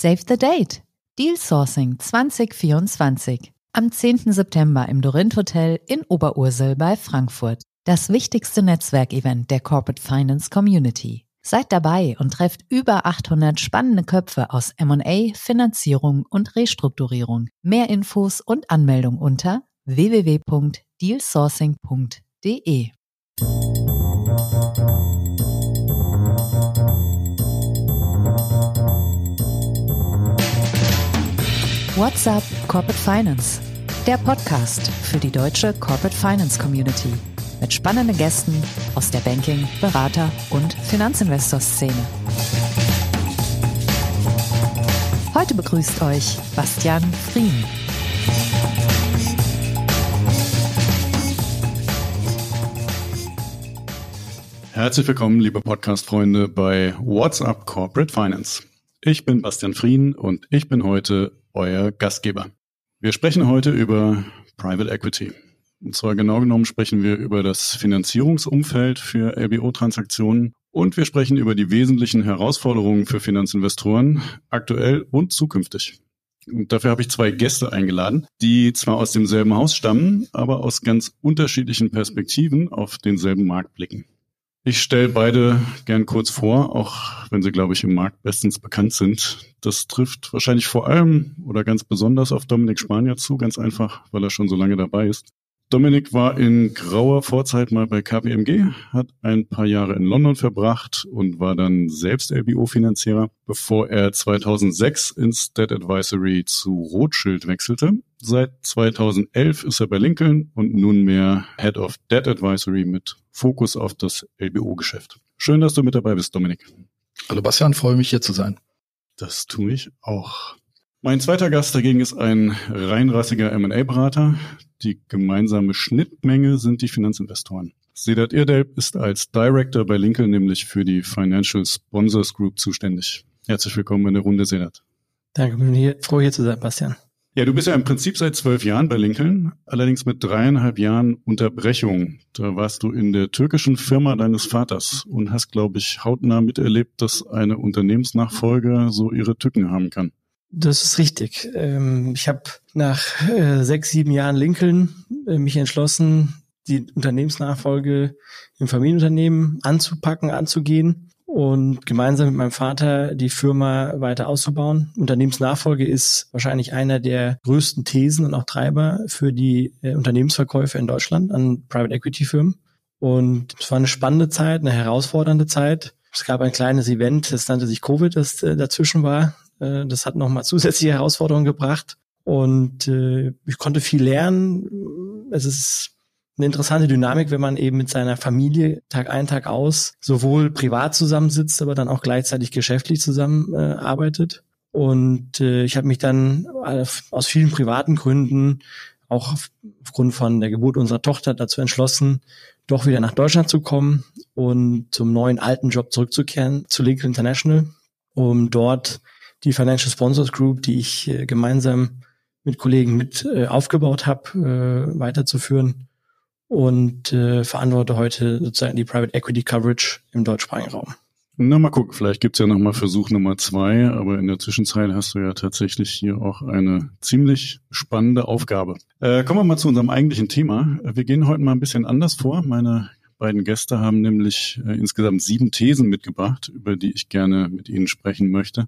Save the Date. Deal Sourcing 2024. Am 10. September im Dorint Hotel in Oberursel bei Frankfurt. Das wichtigste Netzwerkevent der Corporate Finance Community. Seid dabei und trefft über 800 spannende Köpfe aus M&A, Finanzierung und Restrukturierung. Mehr Infos und Anmeldung unter www.dealsourcing.de. What's up Corporate Finance? Der Podcast für die deutsche Corporate Finance Community mit spannenden Gästen aus der Banking-, Berater- und Finanzinvestor-Szene. Heute begrüßt euch Bastian Frien. Herzlich willkommen, liebe Podcast-Freunde, bei What's Up Corporate Finance. Ich bin Bastian Frien und ich bin heute euer Gastgeber. Wir sprechen heute über Private Equity. Und zwar genau genommen sprechen wir über das Finanzierungsumfeld für LBO-Transaktionen und wir sprechen über die wesentlichen Herausforderungen für Finanzinvestoren, aktuell und zukünftig. Und dafür habe ich zwei Gäste eingeladen, die zwar aus demselben Haus stammen, aber aus ganz unterschiedlichen Perspektiven auf denselben Markt blicken. Ich stelle beide gern kurz vor, auch wenn sie, glaube ich, im Markt bestens bekannt sind. Das trifft wahrscheinlich vor allem oder ganz besonders auf Dominik Spanier zu, ganz einfach, weil er schon so lange dabei ist. Dominik war in grauer Vorzeit mal bei KPMG, hat ein paar Jahre in London verbracht und war dann selbst LBO-Finanzierer, bevor er 2006 ins Debt Advisory zu Rothschild wechselte. Seit 2011 ist er bei Lincoln und nunmehr Head of Debt Advisory mit Fokus auf das LBO-Geschäft. Schön, dass du mit dabei bist, Dominik. Hallo Bastian, freue mich hier zu sein. Das tue ich auch. Mein zweiter Gast dagegen ist ein reinrassiger M&A-Berater. Die gemeinsame Schnittmenge sind die Finanzinvestoren. Sedat Irdelb ist als Director bei Lincoln nämlich für die Financial Sponsors Group zuständig. Herzlich willkommen in der Runde, Sedat. Danke, bin hier, froh hier zu sein, Bastian. Ja, du bist ja im Prinzip seit zwölf Jahren bei Lincoln, allerdings mit dreieinhalb Jahren Unterbrechung. Da warst du in der türkischen Firma deines Vaters und hast, glaube ich, hautnah miterlebt, dass eine Unternehmensnachfolge so ihre Tücken haben kann. Das ist richtig. Ähm, ich habe nach äh, sechs, sieben Jahren Lincoln äh, mich entschlossen, die Unternehmensnachfolge im Familienunternehmen anzupacken, anzugehen und gemeinsam mit meinem Vater die Firma weiter auszubauen. Unternehmensnachfolge ist wahrscheinlich einer der größten Thesen und auch Treiber für die äh, Unternehmensverkäufe in Deutschland an Private Equity Firmen. Und es war eine spannende Zeit, eine herausfordernde Zeit. Es gab ein kleines Event, das nannte sich Covid, das dazwischen war. Äh, das hat nochmal zusätzliche Herausforderungen gebracht. Und äh, ich konnte viel lernen. Es ist eine interessante Dynamik, wenn man eben mit seiner Familie Tag ein, Tag aus sowohl privat zusammensitzt, aber dann auch gleichzeitig geschäftlich zusammenarbeitet. Äh, und ich habe mich dann aus vielen privaten Gründen, auch aufgrund von der Geburt unserer Tochter, dazu entschlossen, doch wieder nach Deutschland zu kommen und zum neuen alten Job zurückzukehren, zu Lincoln International, um dort die Financial Sponsors Group, die ich äh, gemeinsam mit Kollegen mit äh, aufgebaut habe, äh, weiterzuführen und äh, verantworte heute sozusagen die Private Equity Coverage im deutschsprachigen Raum. Na, mal gucken, vielleicht gibt's ja nochmal Versuch Nummer zwei, aber in der Zwischenzeit hast du ja tatsächlich hier auch eine ziemlich spannende Aufgabe. Äh, kommen wir mal zu unserem eigentlichen Thema. Wir gehen heute mal ein bisschen anders vor. Meine beiden Gäste haben nämlich äh, insgesamt sieben Thesen mitgebracht, über die ich gerne mit Ihnen sprechen möchte.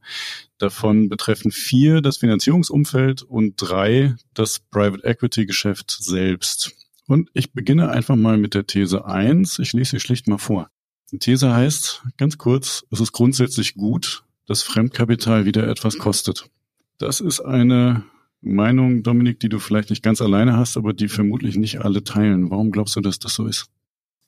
Davon betreffen vier das Finanzierungsumfeld und drei das Private Equity Geschäft selbst. Und ich beginne einfach mal mit der These eins. Ich lese sie schlicht mal vor. Die These heißt, ganz kurz, es ist grundsätzlich gut, dass Fremdkapital wieder etwas kostet. Das ist eine Meinung, Dominik, die du vielleicht nicht ganz alleine hast, aber die vermutlich nicht alle teilen. Warum glaubst du, dass das so ist?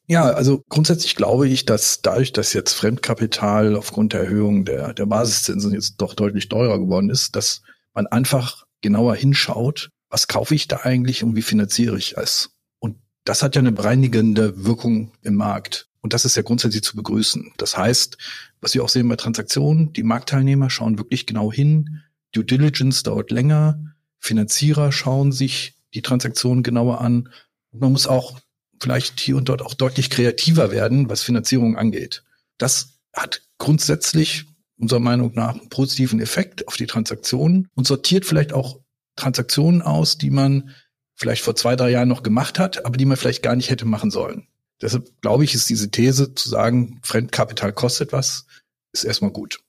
Ja, also grundsätzlich glaube ich, dass dadurch, dass jetzt Fremdkapital aufgrund der Erhöhung der, der Basiszinsen jetzt doch deutlich teurer geworden ist, dass man einfach genauer hinschaut, was kaufe ich da eigentlich und wie finanziere ich es? Und das hat ja eine bereinigende Wirkung im Markt. Und das ist ja grundsätzlich zu begrüßen. Das heißt, was wir auch sehen bei Transaktionen, die Marktteilnehmer schauen wirklich genau hin. Due Diligence dauert länger. Finanzierer schauen sich die Transaktionen genauer an. Und man muss auch vielleicht hier und dort auch deutlich kreativer werden, was Finanzierung angeht. Das hat grundsätzlich unserer Meinung nach einen positiven Effekt auf die Transaktionen und sortiert vielleicht auch Transaktionen aus, die man vielleicht vor zwei, drei Jahren noch gemacht hat, aber die man vielleicht gar nicht hätte machen sollen. Deshalb glaube ich, ist diese These zu sagen, Fremdkapital kostet was, ist erstmal gut.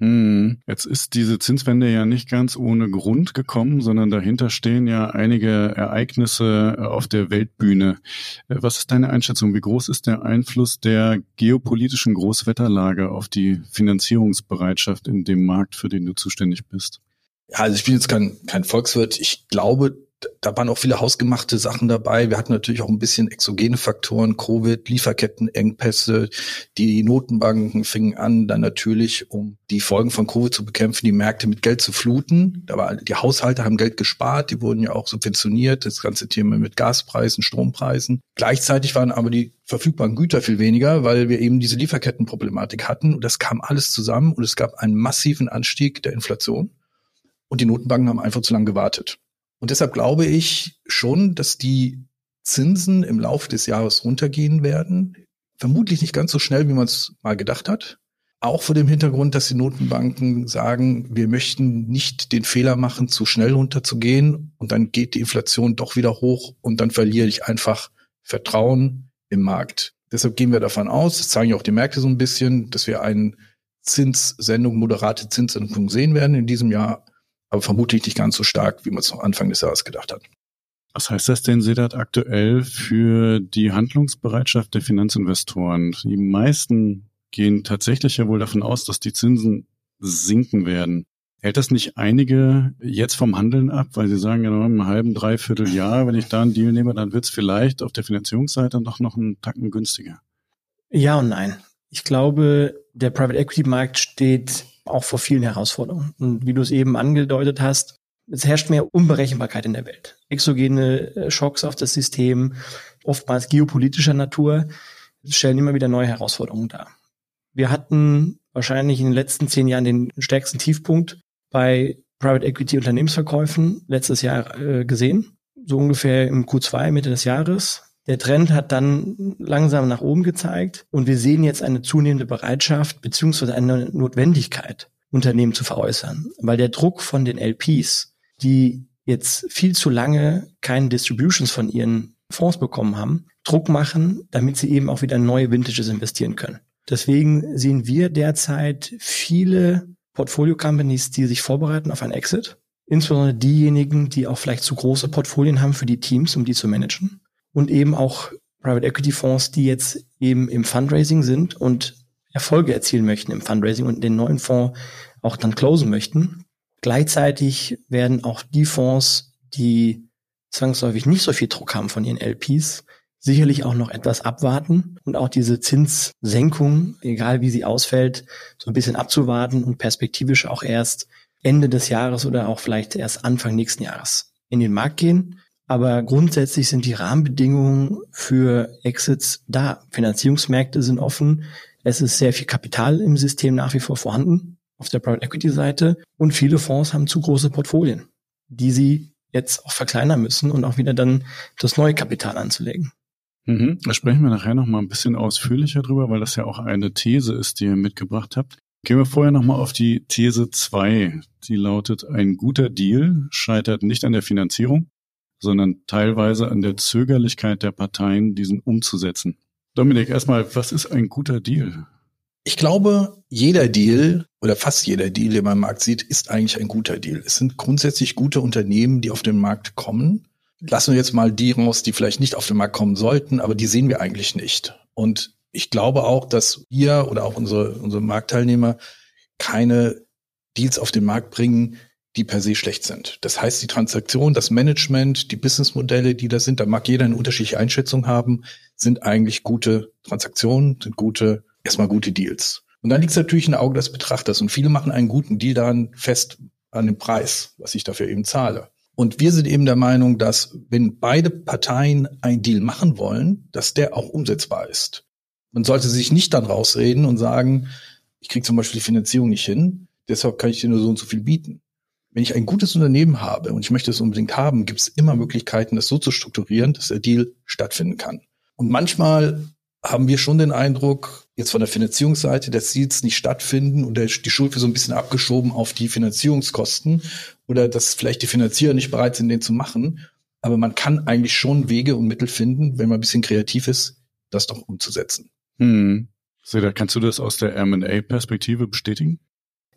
Hm. Jetzt ist diese Zinswende ja nicht ganz ohne Grund gekommen, sondern dahinter stehen ja einige Ereignisse auf der Weltbühne. Was ist deine Einschätzung? Wie groß ist der Einfluss der geopolitischen Großwetterlage auf die Finanzierungsbereitschaft in dem Markt, für den du zuständig bist? Ja, also ich bin jetzt kein, kein Volkswirt. Ich glaube, da waren auch viele hausgemachte Sachen dabei. Wir hatten natürlich auch ein bisschen exogene Faktoren, Covid, Lieferkettenengpässe. Die Notenbanken fingen an, dann natürlich, um die Folgen von Covid zu bekämpfen, die Märkte mit Geld zu fluten. Da war, die Haushalte haben Geld gespart, die wurden ja auch subventioniert, das ganze Thema mit Gaspreisen, Strompreisen. Gleichzeitig waren aber die verfügbaren Güter viel weniger, weil wir eben diese Lieferkettenproblematik hatten. Und das kam alles zusammen und es gab einen massiven Anstieg der Inflation. Und die Notenbanken haben einfach zu lange gewartet. Und deshalb glaube ich schon, dass die Zinsen im Laufe des Jahres runtergehen werden. Vermutlich nicht ganz so schnell, wie man es mal gedacht hat. Auch vor dem Hintergrund, dass die Notenbanken sagen, wir möchten nicht den Fehler machen, zu schnell runterzugehen und dann geht die Inflation doch wieder hoch und dann verliere ich einfach Vertrauen im Markt. Deshalb gehen wir davon aus, das zeigen ja auch die Märkte so ein bisschen, dass wir eine Zinssendung, moderate Zinssenkung sehen werden in diesem Jahr aber vermutlich nicht ganz so stark, wie man es noch Anfang des Jahres gedacht hat. Was heißt das denn, Sedat, aktuell für die Handlungsbereitschaft der Finanzinvestoren? Die meisten gehen tatsächlich ja wohl davon aus, dass die Zinsen sinken werden. Hält das nicht einige jetzt vom Handeln ab, weil sie sagen, ja, in einem halben, dreiviertel Jahr, wenn ich da einen Deal nehme, dann wird es vielleicht auf der Finanzierungsseite doch noch einen Tacken günstiger? Ja und nein. Ich glaube, der Private Equity Markt steht auch vor vielen Herausforderungen. Und wie du es eben angedeutet hast, es herrscht mehr Unberechenbarkeit in der Welt. Exogene äh, Schocks auf das System, oftmals geopolitischer Natur, stellen immer wieder neue Herausforderungen dar. Wir hatten wahrscheinlich in den letzten zehn Jahren den stärksten Tiefpunkt bei Private Equity Unternehmensverkäufen letztes Jahr äh, gesehen. So ungefähr im Q2 Mitte des Jahres. Der Trend hat dann langsam nach oben gezeigt und wir sehen jetzt eine zunehmende Bereitschaft beziehungsweise eine Notwendigkeit, Unternehmen zu veräußern, weil der Druck von den LPs, die jetzt viel zu lange keine Distributions von ihren Fonds bekommen haben, Druck machen, damit sie eben auch wieder neue Vintages investieren können. Deswegen sehen wir derzeit viele Portfolio-Companies, die sich vorbereiten auf ein Exit. Insbesondere diejenigen, die auch vielleicht zu große Portfolien haben für die Teams, um die zu managen und eben auch Private Equity Fonds, die jetzt eben im Fundraising sind und Erfolge erzielen möchten im Fundraising und den neuen Fonds auch dann closen möchten. Gleichzeitig werden auch die Fonds, die zwangsläufig nicht so viel Druck haben von ihren LPs, sicherlich auch noch etwas abwarten und auch diese Zinssenkung, egal wie sie ausfällt, so ein bisschen abzuwarten und perspektivisch auch erst Ende des Jahres oder auch vielleicht erst Anfang nächsten Jahres in den Markt gehen. Aber grundsätzlich sind die Rahmenbedingungen für Exits da. Finanzierungsmärkte sind offen. Es ist sehr viel Kapital im System nach wie vor vorhanden auf der Private Equity Seite. Und viele Fonds haben zu große Portfolien, die sie jetzt auch verkleinern müssen und auch wieder dann das neue Kapital anzulegen. Mhm. Da sprechen wir nachher noch mal ein bisschen ausführlicher drüber, weil das ja auch eine These ist, die ihr mitgebracht habt. Gehen wir vorher noch mal auf die These 2. Die lautet, ein guter Deal scheitert nicht an der Finanzierung, sondern teilweise an der Zögerlichkeit der Parteien, diesen umzusetzen. Dominik, erstmal, was ist ein guter Deal? Ich glaube, jeder Deal oder fast jeder Deal, den man im Markt sieht, ist eigentlich ein guter Deal. Es sind grundsätzlich gute Unternehmen, die auf den Markt kommen. Lassen wir jetzt mal die raus, die vielleicht nicht auf den Markt kommen sollten, aber die sehen wir eigentlich nicht. Und ich glaube auch, dass wir oder auch unsere, unsere Marktteilnehmer keine Deals auf den Markt bringen, die per se schlecht sind. Das heißt, die Transaktion, das Management, die Businessmodelle, die da sind, da mag jeder eine unterschiedliche Einschätzung haben, sind eigentlich gute Transaktionen, sind gute, erstmal gute Deals. Und dann liegt es natürlich in den Augen des Betrachters. Und viele machen einen guten Deal daran fest an dem Preis, was ich dafür eben zahle. Und wir sind eben der Meinung, dass wenn beide Parteien einen Deal machen wollen, dass der auch umsetzbar ist. Man sollte sich nicht dann rausreden und sagen, ich kriege zum Beispiel die Finanzierung nicht hin, deshalb kann ich dir nur so und so viel bieten. Wenn ich ein gutes Unternehmen habe und ich möchte es unbedingt haben, gibt es immer Möglichkeiten, das so zu strukturieren, dass der Deal stattfinden kann. Und manchmal haben wir schon den Eindruck, jetzt von der Finanzierungsseite, dass sie jetzt nicht stattfinden und die Schuld wird so ein bisschen abgeschoben auf die Finanzierungskosten oder dass vielleicht die Finanzierer nicht bereit sind, den zu machen. Aber man kann eigentlich schon Wege und Mittel finden, wenn man ein bisschen kreativ ist, das doch umzusetzen. Hm. Seda, kannst du das aus der M&A-Perspektive bestätigen?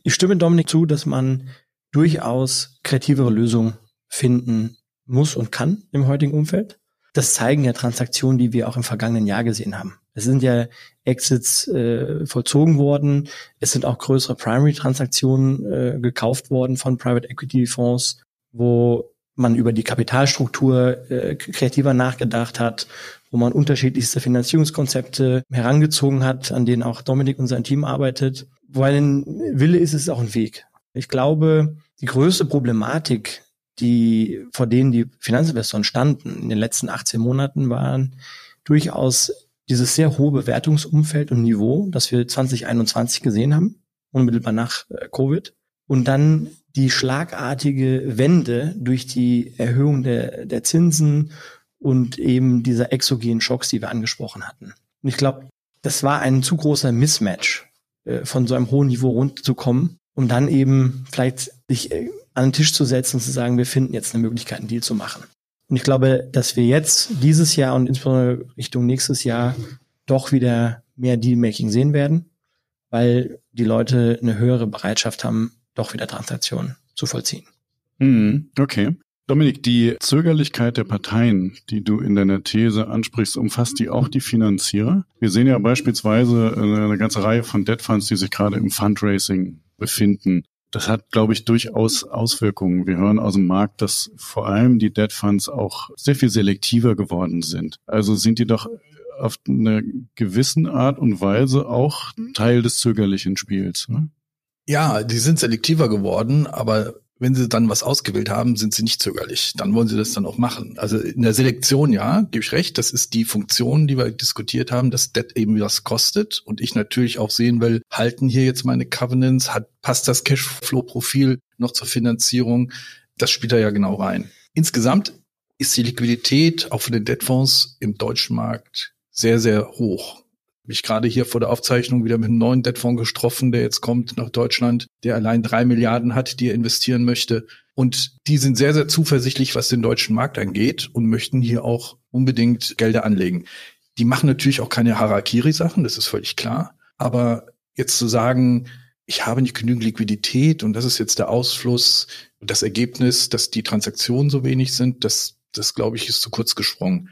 Ich stimme Dominik zu, dass man durchaus kreativere Lösungen finden muss und kann im heutigen Umfeld. Das zeigen ja Transaktionen, die wir auch im vergangenen Jahr gesehen haben. Es sind ja Exits äh, vollzogen worden. Es sind auch größere Primary-Transaktionen äh, gekauft worden von Private Equity Fonds, wo man über die Kapitalstruktur äh, kreativer nachgedacht hat, wo man unterschiedlichste Finanzierungskonzepte herangezogen hat, an denen auch Dominik und sein Team arbeitet. Wo ein Wille ist, ist auch ein Weg. Ich glaube, die größte Problematik, die vor denen die Finanzinvestoren standen in den letzten 18 Monaten, waren durchaus dieses sehr hohe Bewertungsumfeld und Niveau, das wir 2021 gesehen haben, unmittelbar nach äh, Covid. Und dann die schlagartige Wende durch die Erhöhung der, der Zinsen und eben dieser exogenen Schocks, die wir angesprochen hatten. Und ich glaube, das war ein zu großer Mismatch, äh, von so einem hohen Niveau runterzukommen, um dann eben vielleicht sich äh, an den Tisch zu setzen und zu sagen, wir finden jetzt eine Möglichkeit, einen Deal zu machen. Und ich glaube, dass wir jetzt dieses Jahr und insbesondere Richtung nächstes Jahr doch wieder mehr Dealmaking sehen werden, weil die Leute eine höhere Bereitschaft haben, doch wieder Transaktionen zu vollziehen. Hm, okay. Dominik, die Zögerlichkeit der Parteien, die du in deiner These ansprichst, umfasst die auch die Finanzierer? Wir sehen ja beispielsweise eine ganze Reihe von Debt Funds, die sich gerade im Fundraising befinden. Das hat, glaube ich, durchaus Auswirkungen. Wir hören aus dem Markt, dass vor allem die Debt Funds auch sehr viel selektiver geworden sind. Also sind die doch auf eine gewissen Art und Weise auch Teil des zögerlichen Spiels. Ne? Ja, die sind selektiver geworden, aber wenn sie dann was ausgewählt haben, sind sie nicht zögerlich. Dann wollen sie das dann auch machen. Also in der Selektion, ja, gebe ich recht, das ist die Funktion, die wir diskutiert haben, dass das eben was kostet und ich natürlich auch sehen will, halten hier jetzt meine Covenants, hat, passt das Cashflow-Profil noch zur Finanzierung? Das spielt da ja genau rein. Insgesamt ist die Liquidität auch für den Debtfonds im deutschen Markt sehr, sehr hoch. Mich gerade hier vor der Aufzeichnung wieder mit einem neuen Debtfonds getroffen, der jetzt kommt nach Deutschland, der allein drei Milliarden hat, die er investieren möchte. Und die sind sehr, sehr zuversichtlich, was den deutschen Markt angeht und möchten hier auch unbedingt Gelder anlegen. Die machen natürlich auch keine Harakiri-Sachen, das ist völlig klar. Aber jetzt zu sagen, ich habe nicht genügend Liquidität und das ist jetzt der Ausfluss und das Ergebnis, dass die Transaktionen so wenig sind, das, das glaube ich, ist zu kurz gesprungen.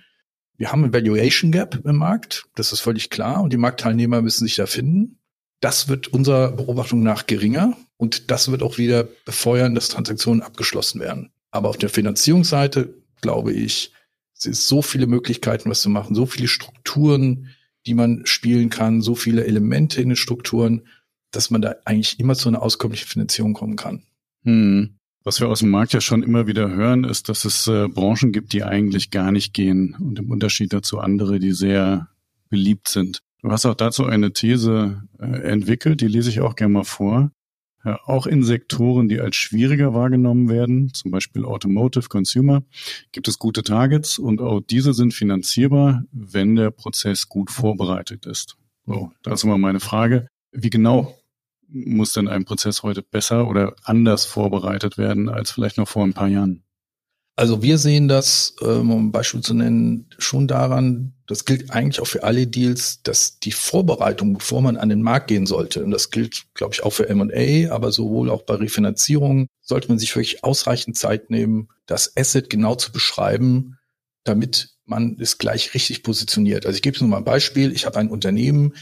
Wir haben ein Valuation Gap im Markt, das ist völlig klar, und die Marktteilnehmer müssen sich da finden. Das wird unserer Beobachtung nach geringer und das wird auch wieder befeuern, dass Transaktionen abgeschlossen werden. Aber auf der Finanzierungsseite glaube ich, es ist so viele Möglichkeiten, was zu machen, so viele Strukturen, die man spielen kann, so viele Elemente in den Strukturen, dass man da eigentlich immer zu einer auskömmlichen Finanzierung kommen kann. Hm. Was wir aus dem Markt ja schon immer wieder hören, ist, dass es äh, Branchen gibt, die eigentlich gar nicht gehen und im Unterschied dazu andere, die sehr beliebt sind. Du hast auch dazu eine These äh, entwickelt, die lese ich auch gerne mal vor. Ja, auch in Sektoren, die als schwieriger wahrgenommen werden, zum Beispiel Automotive, Consumer, gibt es gute Targets und auch diese sind finanzierbar, wenn der Prozess gut vorbereitet ist. So, dazu mal meine Frage. Wie genau muss denn ein Prozess heute besser oder anders vorbereitet werden als vielleicht noch vor ein paar Jahren? Also wir sehen das, ähm, um ein Beispiel zu nennen, schon daran, das gilt eigentlich auch für alle Deals, dass die Vorbereitung, bevor man an den Markt gehen sollte, und das gilt, glaube ich, auch für M&A, aber sowohl auch bei Refinanzierung, sollte man sich wirklich ausreichend Zeit nehmen, das Asset genau zu beschreiben, damit man es gleich richtig positioniert. Also ich gebe nur mal ein Beispiel. Ich habe ein Unternehmen,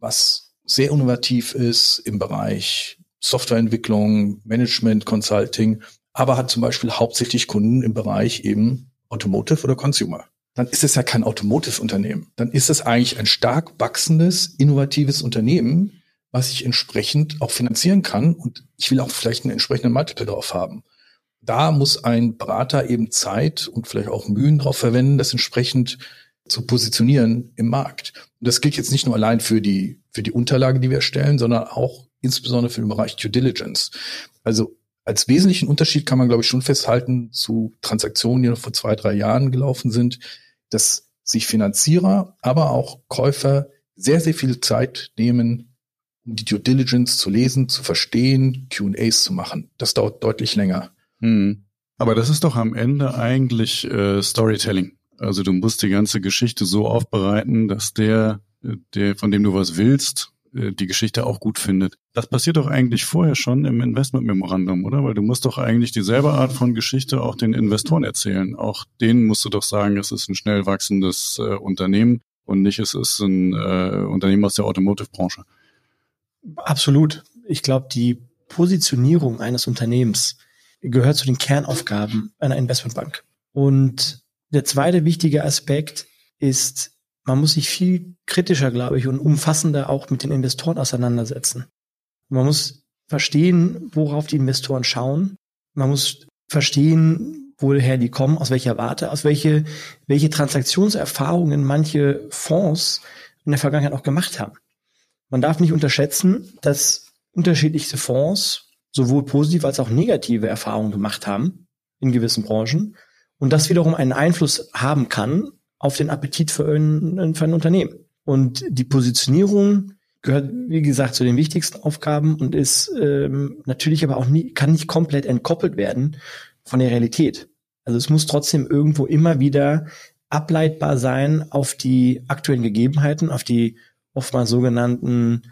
was sehr innovativ ist im Bereich Softwareentwicklung, Management, Consulting, aber hat zum Beispiel hauptsächlich Kunden im Bereich eben Automotive oder Consumer. Dann ist es ja kein Automotive-Unternehmen. Dann ist es eigentlich ein stark wachsendes, innovatives Unternehmen, was ich entsprechend auch finanzieren kann. Und ich will auch vielleicht einen entsprechenden Multiple drauf haben. Da muss ein Berater eben Zeit und vielleicht auch Mühen drauf verwenden, das entsprechend zu positionieren im Markt. Und das gilt jetzt nicht nur allein für die, für die Unterlage, die wir stellen, sondern auch insbesondere für den Bereich Due Diligence. Also als wesentlichen Unterschied kann man, glaube ich, schon festhalten zu Transaktionen, die noch vor zwei, drei Jahren gelaufen sind, dass sich Finanzierer, aber auch Käufer sehr, sehr viel Zeit nehmen, um die Due Diligence zu lesen, zu verstehen, QAs zu machen. Das dauert deutlich länger. Hm. Aber das ist doch am Ende eigentlich äh, Storytelling. Also du musst die ganze Geschichte so aufbereiten, dass der, der, von dem du was willst, äh, die Geschichte auch gut findet. Das passiert doch eigentlich vorher schon im Investmentmemorandum, oder? Weil du musst doch eigentlich dieselbe Art von Geschichte auch den Investoren erzählen. Auch denen musst du doch sagen, es ist ein schnell wachsendes äh, Unternehmen und nicht es ist ein äh, Unternehmen aus der Automotive-Branche. Absolut. Ich glaube, die Positionierung eines Unternehmens gehört zu den Kernaufgaben einer Investmentbank. Und der zweite wichtige Aspekt ist, man muss sich viel kritischer, glaube ich, und umfassender auch mit den Investoren auseinandersetzen. Man muss verstehen, worauf die Investoren schauen. Man muss verstehen, woher die kommen, aus welcher Warte, aus welche, welche Transaktionserfahrungen manche Fonds in der Vergangenheit auch gemacht haben. Man darf nicht unterschätzen, dass unterschiedlichste Fonds sowohl positive als auch negative Erfahrungen gemacht haben in gewissen Branchen und das wiederum einen Einfluss haben kann auf den Appetit für ein, für ein Unternehmen. Und die Positionierung gehört, wie gesagt, zu den wichtigsten Aufgaben und ist ähm, natürlich aber auch nie, kann nicht komplett entkoppelt werden von der Realität. Also es muss trotzdem irgendwo immer wieder ableitbar sein auf die aktuellen Gegebenheiten, auf die oftmals sogenannten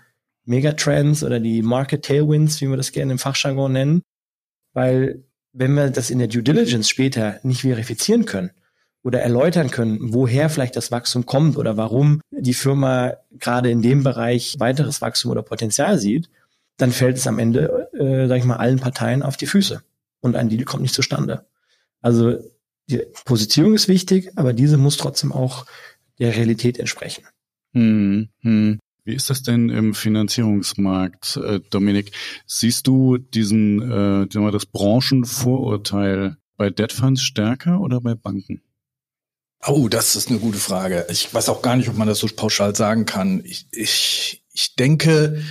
Megatrends oder die Market Tailwinds, wie wir das gerne im Fachjargon nennen. Weil wenn wir das in der Due Diligence später nicht verifizieren können oder erläutern können, woher vielleicht das Wachstum kommt oder warum die Firma gerade in dem Bereich weiteres Wachstum oder Potenzial sieht, dann fällt es am Ende, äh, sag ich mal, allen Parteien auf die Füße und ein Deal kommt nicht zustande. Also die Positionierung ist wichtig, aber diese muss trotzdem auch der Realität entsprechen. Hm, hm. Wie ist das denn im Finanzierungsmarkt, äh, Dominik? Siehst du diesen, äh, das Branchenvorurteil bei Debt Funds stärker oder bei Banken? Oh, das ist eine gute Frage. Ich weiß auch gar nicht, ob man das so pauschal sagen kann. Ich, ich, ich denke,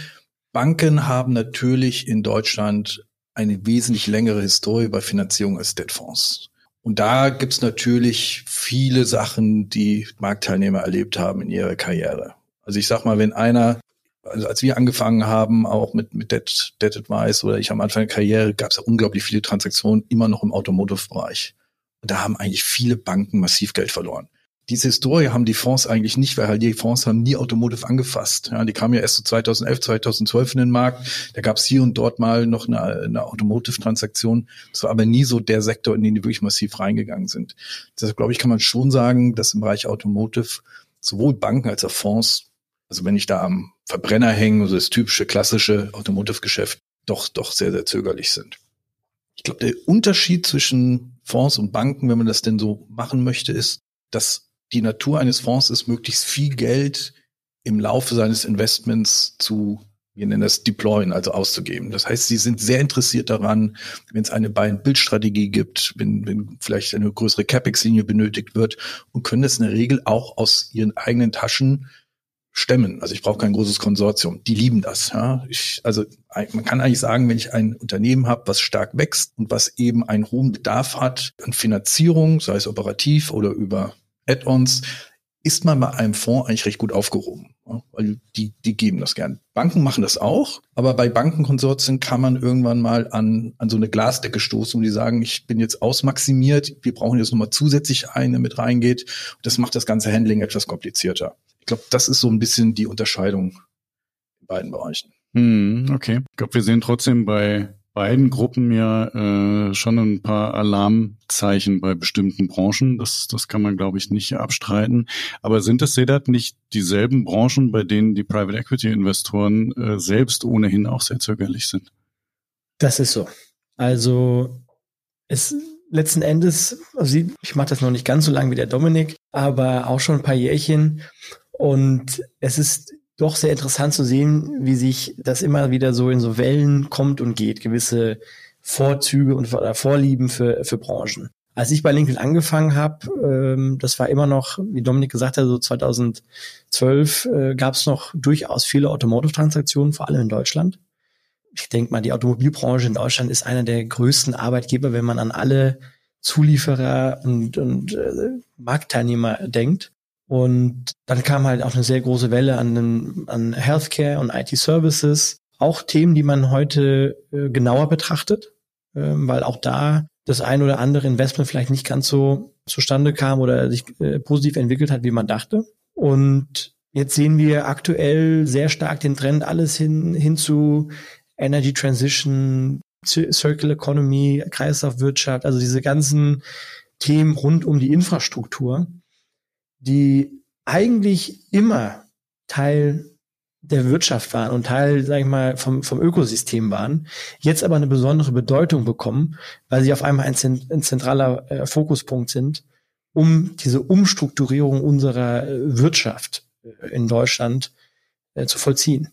Banken haben natürlich in Deutschland eine wesentlich längere Historie bei Finanzierung als Debtfonds. Und da gibt's natürlich viele Sachen, die Marktteilnehmer erlebt haben in ihrer Karriere. Also ich sag mal, wenn einer, also als wir angefangen haben, auch mit, mit Debt, Debt Advice oder ich am Anfang der Karriere, gab's ja unglaublich viele Transaktionen immer noch im Automotive-Bereich. Und da haben eigentlich viele Banken massiv Geld verloren. Diese Historie haben die Fonds eigentlich nicht, weil halt die Fonds haben nie Automotive angefasst. Ja, die kamen ja erst so 2011, 2012 in den Markt. Da gab es hier und dort mal noch eine, eine Automotive-Transaktion. Das war aber nie so der Sektor, in den die wirklich massiv reingegangen sind. Deshalb glaube ich, kann man schon sagen, dass im Bereich Automotive sowohl Banken als auch Fonds, also wenn ich da am Verbrenner hänge, also das typische klassische Automotive-Geschäft, doch, doch sehr, sehr zögerlich sind. Ich glaube, der Unterschied zwischen Fonds und Banken, wenn man das denn so machen möchte, ist, dass die Natur eines Fonds ist, möglichst viel Geld im Laufe seines Investments zu, wir nennen das deployen, also auszugeben. Das heißt, sie sind sehr interessiert daran, wenn es eine Buy-and-Build-Strategie gibt, wenn, wenn vielleicht eine größere CapEx-Linie benötigt wird und können das in der Regel auch aus ihren eigenen Taschen stemmen. Also ich brauche kein großes Konsortium. Die lieben das. Ja. Ich, also man kann eigentlich sagen, wenn ich ein Unternehmen habe, was stark wächst und was eben einen hohen Bedarf hat an Finanzierung, sei es operativ oder über Add-ons, ist man bei einem Fonds eigentlich recht gut aufgehoben. Weil die, die geben das gern. Banken machen das auch, aber bei Bankenkonsortien kann man irgendwann mal an, an so eine Glasdecke stoßen und die sagen, ich bin jetzt ausmaximiert, wir brauchen jetzt nochmal zusätzlich eine mit reingeht. Das macht das ganze Handling etwas komplizierter glaube, das ist so ein bisschen die Unterscheidung in beiden Bereichen. Hm, okay. Ich glaube, wir sehen trotzdem bei beiden Gruppen ja äh, schon ein paar Alarmzeichen bei bestimmten Branchen. Das, das kann man, glaube ich, nicht abstreiten. Aber sind es, Sedat, nicht dieselben Branchen, bei denen die Private Equity Investoren äh, selbst ohnehin auch sehr zögerlich sind? Das ist so. Also es letzten Endes, also ich mache das noch nicht ganz so lange wie der Dominik, aber auch schon ein paar Jährchen. Und es ist doch sehr interessant zu sehen, wie sich das immer wieder so in so Wellen kommt und geht, gewisse Vorzüge und oder Vorlieben für, für Branchen. Als ich bei LinkedIn angefangen habe, ähm, das war immer noch, wie Dominik gesagt hat, so 2012 äh, gab es noch durchaus viele Automotive-Transaktionen, vor allem in Deutschland. Ich denke mal, die Automobilbranche in Deutschland ist einer der größten Arbeitgeber, wenn man an alle Zulieferer und, und äh, Marktteilnehmer denkt. Und dann kam halt auch eine sehr große Welle an, an Healthcare und IT-Services. Auch Themen, die man heute äh, genauer betrachtet, äh, weil auch da das ein oder andere Investment vielleicht nicht ganz so zustande kam oder sich äh, positiv entwickelt hat, wie man dachte. Und jetzt sehen wir aktuell sehr stark den Trend alles hin, hin zu Energy Transition, Circular Economy, Kreislaufwirtschaft, also diese ganzen Themen rund um die Infrastruktur, die eigentlich immer Teil der Wirtschaft waren und Teil, sag ich mal, vom, vom Ökosystem waren, jetzt aber eine besondere Bedeutung bekommen, weil sie auf einmal ein, ein zentraler äh, Fokuspunkt sind, um diese Umstrukturierung unserer äh, Wirtschaft äh, in Deutschland äh, zu vollziehen.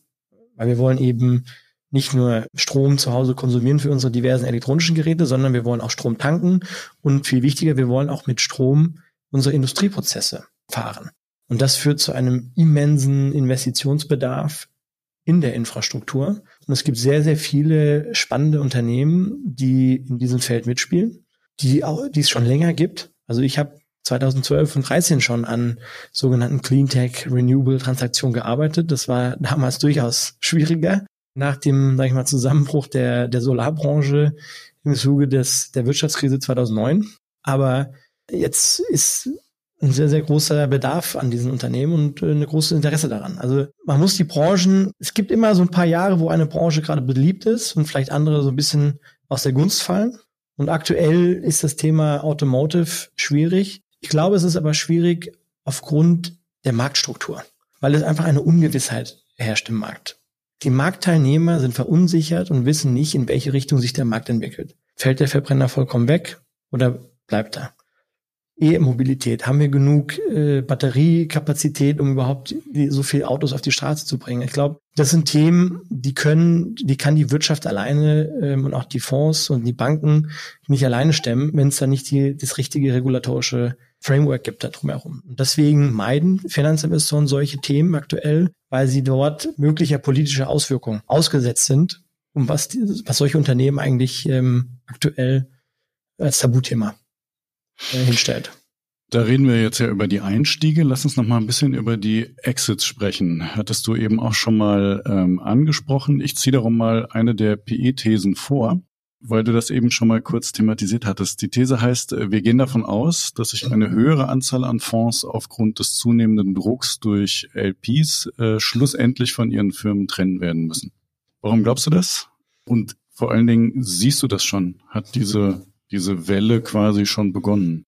Weil wir wollen eben nicht nur Strom zu Hause konsumieren für unsere diversen elektronischen Geräte, sondern wir wollen auch Strom tanken und viel wichtiger, wir wollen auch mit Strom unsere Industrieprozesse fahren. Und das führt zu einem immensen Investitionsbedarf in der Infrastruktur. Und es gibt sehr, sehr viele spannende Unternehmen, die in diesem Feld mitspielen, die, auch, die es schon länger gibt. Also ich habe 2012 und 2013 schon an sogenannten Cleantech Renewable Transaktionen gearbeitet. Das war damals durchaus schwieriger. Nach dem, sag ich mal, Zusammenbruch der, der Solarbranche im Zuge des, der Wirtschaftskrise 2009. Aber jetzt ist ein sehr, sehr großer Bedarf an diesen Unternehmen und äh, eine große Interesse daran. Also man muss die Branchen, es gibt immer so ein paar Jahre, wo eine Branche gerade beliebt ist und vielleicht andere so ein bisschen aus der Gunst fallen. Und aktuell ist das Thema Automotive schwierig. Ich glaube, es ist aber schwierig aufgrund der Marktstruktur, weil es einfach eine Ungewissheit herrscht im Markt. Die Marktteilnehmer sind verunsichert und wissen nicht, in welche Richtung sich der Markt entwickelt. Fällt der Verbrenner vollkommen weg oder bleibt er? E-Mobilität? Haben wir genug äh, Batteriekapazität, um überhaupt die, so viele Autos auf die Straße zu bringen? Ich glaube, das sind Themen, die können, die kann die Wirtschaft alleine ähm, und auch die Fonds und die Banken nicht alleine stemmen, wenn es da nicht die, das richtige regulatorische Framework gibt da drumherum. Und deswegen meiden Finanzinvestoren solche Themen aktuell, weil sie dort möglicher politischer Auswirkungen ausgesetzt sind, um was, was solche Unternehmen eigentlich ähm, aktuell als Tabuthema äh, hinstellt. Da reden wir jetzt ja über die Einstiege. Lass uns noch mal ein bisschen über die Exits sprechen. Hattest du eben auch schon mal ähm, angesprochen. Ich ziehe darum mal eine der PE-Thesen vor, weil du das eben schon mal kurz thematisiert hattest. Die These heißt, äh, wir gehen davon aus, dass sich eine höhere Anzahl an Fonds aufgrund des zunehmenden Drucks durch LPs äh, schlussendlich von ihren Firmen trennen werden müssen. Warum glaubst du das? Und vor allen Dingen siehst du das schon? Hat diese diese Welle quasi schon begonnen?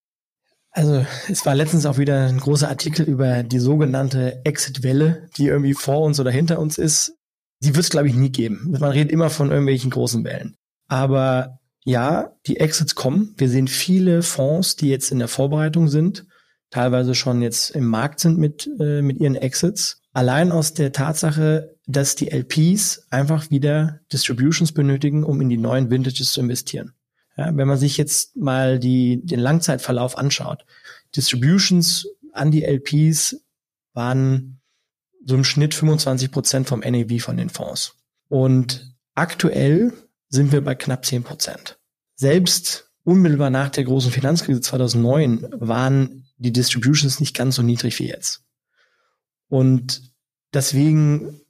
Also es war letztens auch wieder ein großer Artikel über die sogenannte Exit-Welle, die irgendwie vor uns oder hinter uns ist. Die wird es, glaube ich, nie geben. Man redet immer von irgendwelchen großen Wellen. Aber ja, die Exits kommen. Wir sehen viele Fonds, die jetzt in der Vorbereitung sind, teilweise schon jetzt im Markt sind mit, äh, mit ihren Exits. Allein aus der Tatsache, dass die LPs einfach wieder Distributions benötigen, um in die neuen Vintages zu investieren. Ja, wenn man sich jetzt mal die, den Langzeitverlauf anschaut, Distributions an die LPs waren so im Schnitt 25 Prozent vom NAV von den Fonds. Und aktuell sind wir bei knapp 10 Prozent. Selbst unmittelbar nach der großen Finanzkrise 2009 waren die Distributions nicht ganz so niedrig wie jetzt. Und deswegen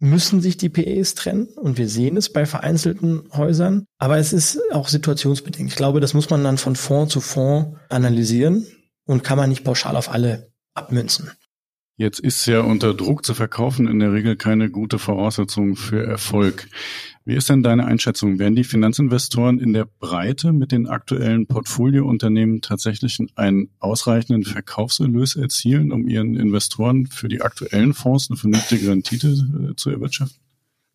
müssen sich die PEs trennen und wir sehen es bei vereinzelten Häusern, aber es ist auch situationsbedingt. Ich glaube, das muss man dann von Fonds zu Fonds analysieren und kann man nicht pauschal auf alle abmünzen. Jetzt ist ja unter Druck zu verkaufen in der Regel keine gute Voraussetzung für Erfolg. Wie ist denn deine Einschätzung? Werden die Finanzinvestoren in der Breite mit den aktuellen Portfoliounternehmen tatsächlich einen ausreichenden Verkaufserlös erzielen, um ihren Investoren für die aktuellen Fonds eine vernünftige Rendite äh, zu erwirtschaften?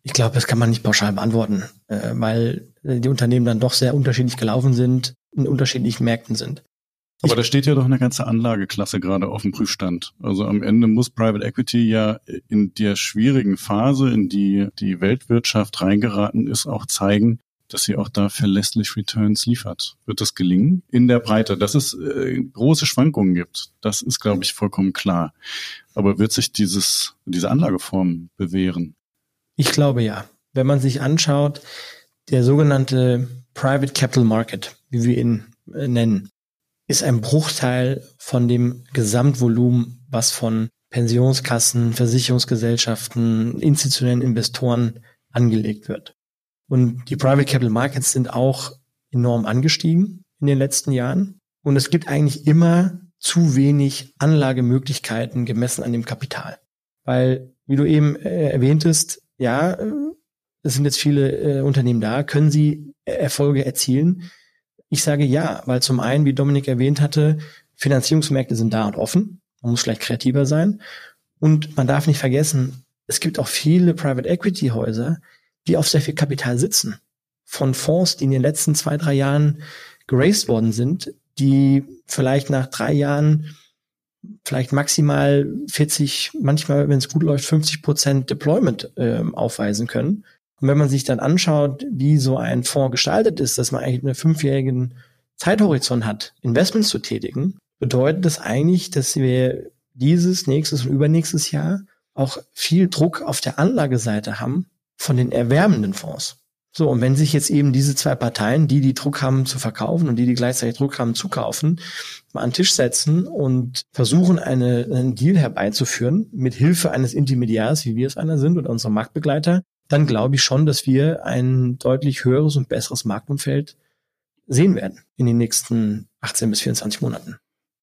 Ich glaube, das kann man nicht pauschal beantworten, äh, weil die Unternehmen dann doch sehr unterschiedlich gelaufen sind, in unterschiedlichen Märkten sind. Aber da steht ja doch eine ganze Anlageklasse gerade auf dem Prüfstand. Also am Ende muss Private Equity ja in der schwierigen Phase, in die die Weltwirtschaft reingeraten ist, auch zeigen, dass sie auch da verlässlich Returns liefert. Wird das gelingen? In der Breite, dass es äh, große Schwankungen gibt, das ist, glaube ich, vollkommen klar. Aber wird sich dieses, diese Anlageform bewähren? Ich glaube ja. Wenn man sich anschaut, der sogenannte Private Capital Market, wie wir ihn äh, nennen, ist ein Bruchteil von dem Gesamtvolumen, was von Pensionskassen, Versicherungsgesellschaften, institutionellen Investoren angelegt wird. Und die Private Capital Markets sind auch enorm angestiegen in den letzten Jahren. Und es gibt eigentlich immer zu wenig Anlagemöglichkeiten gemessen an dem Kapital. Weil, wie du eben äh, erwähntest, ja, äh, es sind jetzt viele äh, Unternehmen da, können sie Erfolge erzielen? Ich sage ja, weil zum einen, wie Dominik erwähnt hatte, Finanzierungsmärkte sind da und offen. Man muss vielleicht kreativer sein. Und man darf nicht vergessen, es gibt auch viele Private Equity Häuser, die auf sehr viel Kapital sitzen. Von Fonds, die in den letzten zwei, drei Jahren geraced worden sind, die vielleicht nach drei Jahren vielleicht maximal 40, manchmal, wenn es gut läuft, 50 Prozent Deployment äh, aufweisen können. Und wenn man sich dann anschaut, wie so ein Fonds gestaltet ist, dass man eigentlich einen fünfjährigen Zeithorizont hat, Investments zu tätigen, bedeutet das eigentlich, dass wir dieses, nächstes und übernächstes Jahr auch viel Druck auf der Anlageseite haben von den erwärmenden Fonds. So, und wenn sich jetzt eben diese zwei Parteien, die die Druck haben zu verkaufen und die, die gleichzeitig Druck haben zu kaufen, mal an den Tisch setzen und versuchen, eine, einen Deal herbeizuführen, mit Hilfe eines Intermediärs, wie wir es einer sind, oder unserer Marktbegleiter, dann glaube ich schon, dass wir ein deutlich höheres und besseres Marktumfeld sehen werden in den nächsten 18 bis 24 Monaten.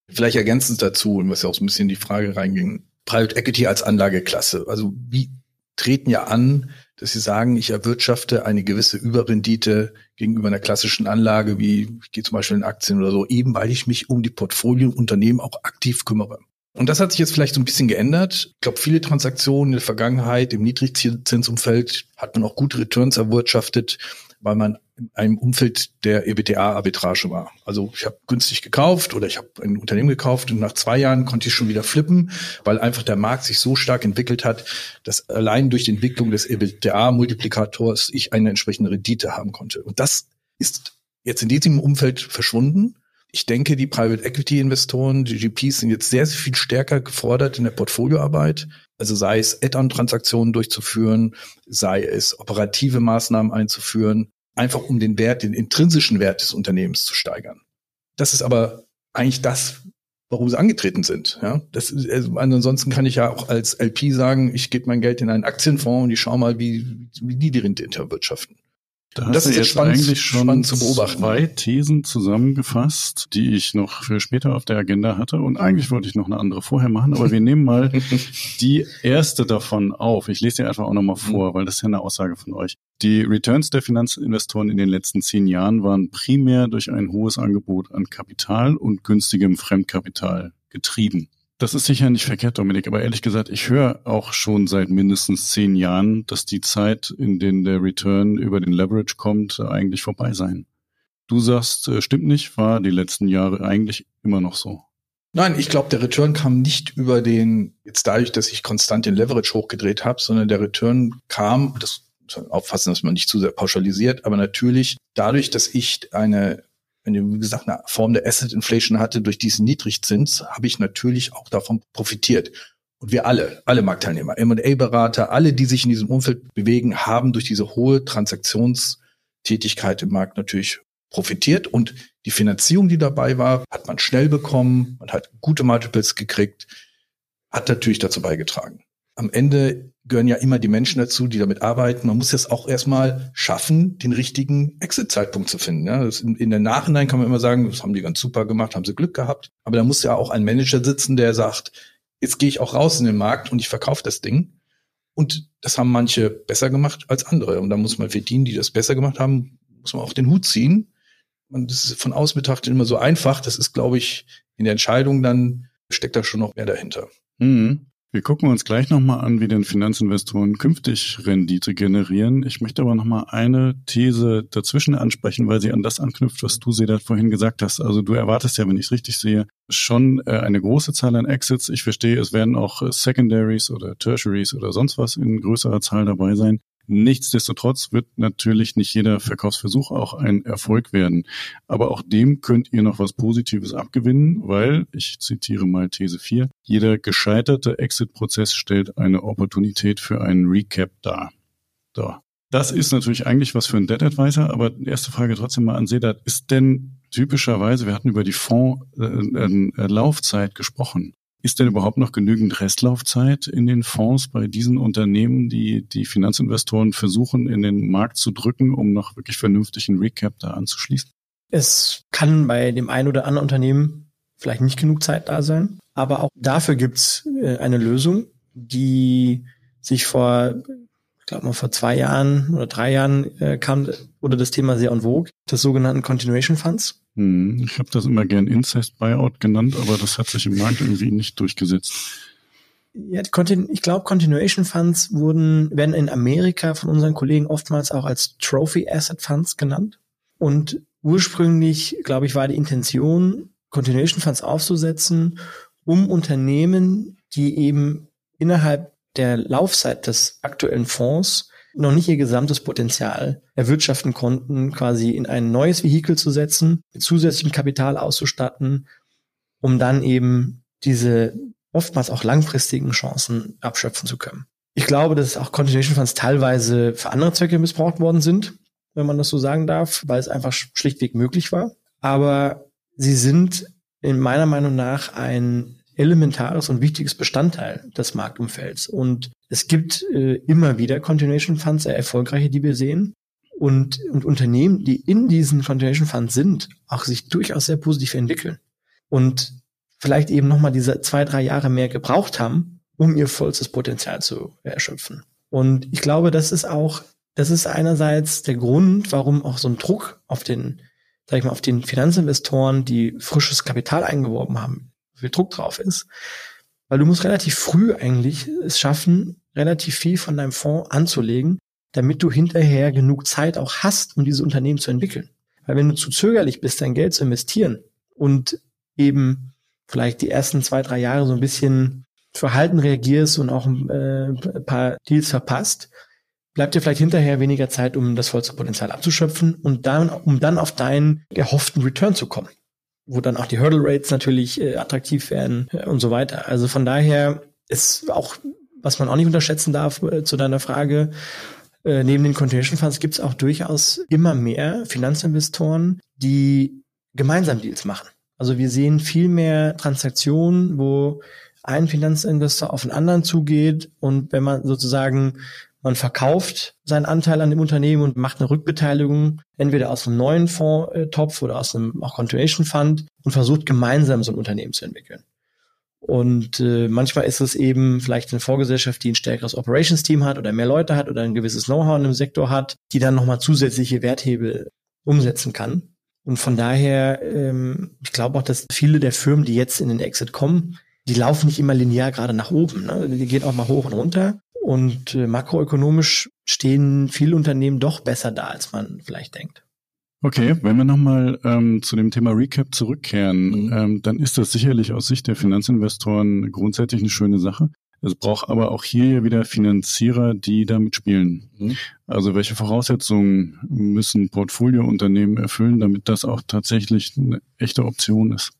Vielleicht ergänzend dazu, was ja auch so ein bisschen in die Frage reinging, Private Equity als Anlageklasse. Also wie treten ja an, dass sie sagen, ich erwirtschafte eine gewisse Überrendite gegenüber einer klassischen Anlage, wie ich gehe zum Beispiel in Aktien oder so, eben weil ich mich um die Portfoliounternehmen auch aktiv kümmere. Und das hat sich jetzt vielleicht so ein bisschen geändert. Ich glaube, viele Transaktionen in der Vergangenheit im Niedrigzinsumfeld hat man auch gute Returns erwirtschaftet, weil man in einem Umfeld der EBTA-Arbitrage war. Also ich habe günstig gekauft oder ich habe ein Unternehmen gekauft und nach zwei Jahren konnte ich schon wieder flippen, weil einfach der Markt sich so stark entwickelt hat, dass allein durch die Entwicklung des EBTA-Multiplikators ich eine entsprechende Rendite haben konnte. Und das ist jetzt in diesem Umfeld verschwunden. Ich denke, die Private Equity Investoren, die GPs sind jetzt sehr, sehr viel stärker gefordert in der Portfolioarbeit. Also sei es Add-on-Transaktionen durchzuführen, sei es operative Maßnahmen einzuführen, einfach um den Wert, den intrinsischen Wert des Unternehmens zu steigern. Das ist aber eigentlich das, warum sie angetreten sind. Ja, das, also ansonsten kann ich ja auch als LP sagen, ich gebe mein Geld in einen Aktienfonds und ich schaue mal, wie, wie die die Rendite erwirtschaften. Da das ist jetzt spannend, eigentlich schon zu beobachten. zwei Thesen zusammengefasst, die ich noch für später auf der Agenda hatte. Und eigentlich wollte ich noch eine andere vorher machen, aber wir nehmen mal die erste davon auf. Ich lese dir einfach auch nochmal vor, weil das ist ja eine Aussage von euch. Die Returns der Finanzinvestoren in den letzten zehn Jahren waren primär durch ein hohes Angebot an Kapital und günstigem Fremdkapital getrieben. Das ist sicher nicht verkehrt, Dominik, aber ehrlich gesagt, ich höre auch schon seit mindestens zehn Jahren, dass die Zeit, in der der Return über den Leverage kommt, eigentlich vorbei sein. Du sagst, äh, stimmt nicht, war die letzten Jahre eigentlich immer noch so. Nein, ich glaube, der Return kam nicht über den, jetzt dadurch, dass ich konstant den Leverage hochgedreht habe, sondern der Return kam, das auffassen, dass man nicht zu sehr pauschalisiert, aber natürlich dadurch, dass ich eine wenn du, wie gesagt, eine Form der Asset Inflation hatte durch diesen Niedrigzins, habe ich natürlich auch davon profitiert. Und wir alle, alle Marktteilnehmer, M&A-Berater, alle, die sich in diesem Umfeld bewegen, haben durch diese hohe Transaktionstätigkeit im Markt natürlich profitiert. Und die Finanzierung, die dabei war, hat man schnell bekommen, man hat gute Multiples gekriegt, hat natürlich dazu beigetragen. Am Ende gehören ja immer die Menschen dazu, die damit arbeiten. Man muss es auch erstmal schaffen, den richtigen Exit-Zeitpunkt zu finden. Ja, in, in der Nachhinein kann man immer sagen, das haben die ganz super gemacht, haben sie Glück gehabt. Aber da muss ja auch ein Manager sitzen, der sagt, jetzt gehe ich auch raus in den Markt und ich verkaufe das Ding. Und das haben manche besser gemacht als andere. Und da muss man für die, die das besser gemacht haben, muss man auch den Hut ziehen. Und das ist von außen betrachtet immer so einfach. Das ist, glaube ich, in der Entscheidung dann steckt da schon noch mehr dahinter. Mhm. Wir gucken uns gleich nochmal an, wie denn Finanzinvestoren künftig Rendite generieren. Ich möchte aber nochmal eine These dazwischen ansprechen, weil sie an das anknüpft, was du, Sedat, vorhin gesagt hast. Also du erwartest ja, wenn ich es richtig sehe, schon äh, eine große Zahl an Exits. Ich verstehe, es werden auch Secondaries oder Tertiaries oder sonst was in größerer Zahl dabei sein. Nichtsdestotrotz wird natürlich nicht jeder Verkaufsversuch auch ein Erfolg werden. Aber auch dem könnt ihr noch was Positives abgewinnen, weil, ich zitiere mal These 4, jeder gescheiterte Exit-Prozess stellt eine Opportunität für einen Recap dar. So. Das ist natürlich eigentlich was für einen Debt Advisor, aber erste Frage trotzdem mal an Sedat. Ist denn typischerweise, wir hatten über die Fondslaufzeit äh, gesprochen. Ist denn überhaupt noch genügend Restlaufzeit in den Fonds bei diesen Unternehmen, die die Finanzinvestoren versuchen, in den Markt zu drücken, um noch wirklich vernünftig einen Recap da anzuschließen? Es kann bei dem einen oder anderen Unternehmen vielleicht nicht genug Zeit da sein, aber auch dafür gibt's äh, eine Lösung, die sich vor ich glaube mal vor zwei Jahren oder drei Jahren äh, kam wurde das Thema sehr en vogue, des sogenannten Continuation Funds. Hm, ich habe das immer gern Incest Buyout genannt, aber das hat sich im Markt irgendwie nicht durchgesetzt. Ja, ich glaube, Continuation Funds wurden, werden in Amerika von unseren Kollegen oftmals auch als Trophy Asset Funds genannt. Und ursprünglich, glaube ich, war die Intention, Continuation Funds aufzusetzen, um Unternehmen, die eben innerhalb der Laufzeit des aktuellen Fonds noch nicht ihr gesamtes Potenzial erwirtschaften konnten, quasi in ein neues Vehikel zu setzen, mit zusätzlichem Kapital auszustatten, um dann eben diese oftmals auch langfristigen Chancen abschöpfen zu können. Ich glaube, dass auch Continuation Funds teilweise für andere Zwecke missbraucht worden sind, wenn man das so sagen darf, weil es einfach schlichtweg möglich war. Aber sie sind in meiner Meinung nach ein elementares und wichtiges Bestandteil des Marktumfelds. Und es gibt äh, immer wieder Continuation Funds, sehr erfolgreiche, die wir sehen. Und, und Unternehmen, die in diesen Continuation Funds sind, auch sich durchaus sehr positiv entwickeln. Und vielleicht eben nochmal diese zwei, drei Jahre mehr gebraucht haben, um ihr vollstes Potenzial zu erschöpfen. Und ich glaube, das ist auch, das ist einerseits der Grund, warum auch so ein Druck auf den, sag ich mal, auf den Finanzinvestoren, die frisches Kapital eingeworben haben, viel Druck drauf ist. Weil du musst relativ früh eigentlich es schaffen, relativ viel von deinem Fonds anzulegen, damit du hinterher genug Zeit auch hast, um diese Unternehmen zu entwickeln. Weil wenn du zu zögerlich bist, dein Geld zu investieren und eben vielleicht die ersten zwei, drei Jahre so ein bisschen verhalten reagierst und auch äh, ein paar Deals verpasst, bleibt dir vielleicht hinterher weniger Zeit, um das vollste Potenzial abzuschöpfen und dann, um dann auf deinen erhofften Return zu kommen wo dann auch die Hurdle Rates natürlich äh, attraktiv werden äh, und so weiter. Also von daher ist auch, was man auch nicht unterschätzen darf, äh, zu deiner Frage, äh, neben den Continuation Funds gibt es auch durchaus immer mehr Finanzinvestoren, die gemeinsam Deals machen. Also wir sehen viel mehr Transaktionen, wo ein Finanzinvestor auf einen anderen zugeht und wenn man sozusagen man verkauft seinen Anteil an dem Unternehmen und macht eine Rückbeteiligung, entweder aus einem neuen Fondstopf oder aus einem auch Continuation Fund und versucht gemeinsam so ein Unternehmen zu entwickeln. Und äh, manchmal ist es eben vielleicht eine Vorgesellschaft, die ein stärkeres Operations-Team hat oder mehr Leute hat oder ein gewisses Know-how in dem Sektor hat, die dann nochmal zusätzliche Werthebel umsetzen kann. Und von daher, ähm, ich glaube auch, dass viele der Firmen, die jetzt in den Exit kommen, die laufen nicht immer linear gerade nach oben. Ne? Die gehen auch mal hoch und runter. Und äh, makroökonomisch stehen viele Unternehmen doch besser da, als man vielleicht denkt. Okay, wenn wir nochmal ähm, zu dem Thema Recap zurückkehren, mhm. ähm, dann ist das sicherlich aus Sicht der Finanzinvestoren grundsätzlich eine schöne Sache. Es braucht aber auch hier wieder Finanzierer, die damit spielen. Mhm. Also welche Voraussetzungen müssen Portfoliounternehmen erfüllen, damit das auch tatsächlich eine echte Option ist?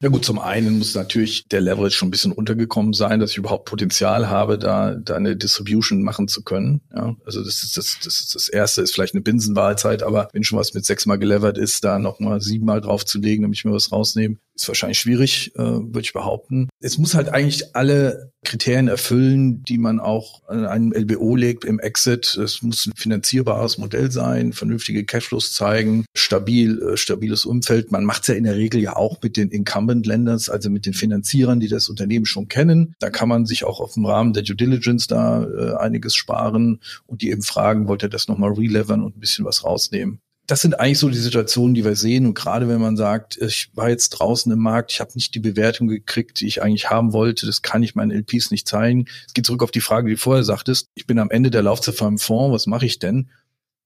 Ja gut, zum einen muss natürlich der Leverage schon ein bisschen untergekommen sein, dass ich überhaupt Potenzial habe, da, da eine Distribution machen zu können. Ja, also das ist das, das ist das erste, ist vielleicht eine Binsenwahlzeit, aber wenn schon was mit sechsmal gelevert ist, da nochmal siebenmal draufzulegen, damit ich mir was rausnehme, ist wahrscheinlich schwierig, äh, würde ich behaupten. Es muss halt eigentlich alle Kriterien erfüllen, die man auch an einem LBO legt im Exit. Es muss ein finanzierbares Modell sein, vernünftige Cashflows zeigen, stabil, äh, stabiles Umfeld. Man macht es ja in der Regel ja auch mit den Incumbent-Lenders, also mit den Finanzierern, die das Unternehmen schon kennen. Da kann man sich auch auf dem Rahmen der Due Diligence da äh, einiges sparen und die eben fragen, wollt ihr das nochmal relevern und ein bisschen was rausnehmen das sind eigentlich so die Situationen, die wir sehen. Und gerade wenn man sagt, ich war jetzt draußen im Markt, ich habe nicht die Bewertung gekriegt, die ich eigentlich haben wollte, das kann ich meinen LPs nicht zeigen. Es geht zurück auf die Frage, die du vorher sagtest. Ich bin am Ende der Laufzeit vom Fonds, was mache ich denn?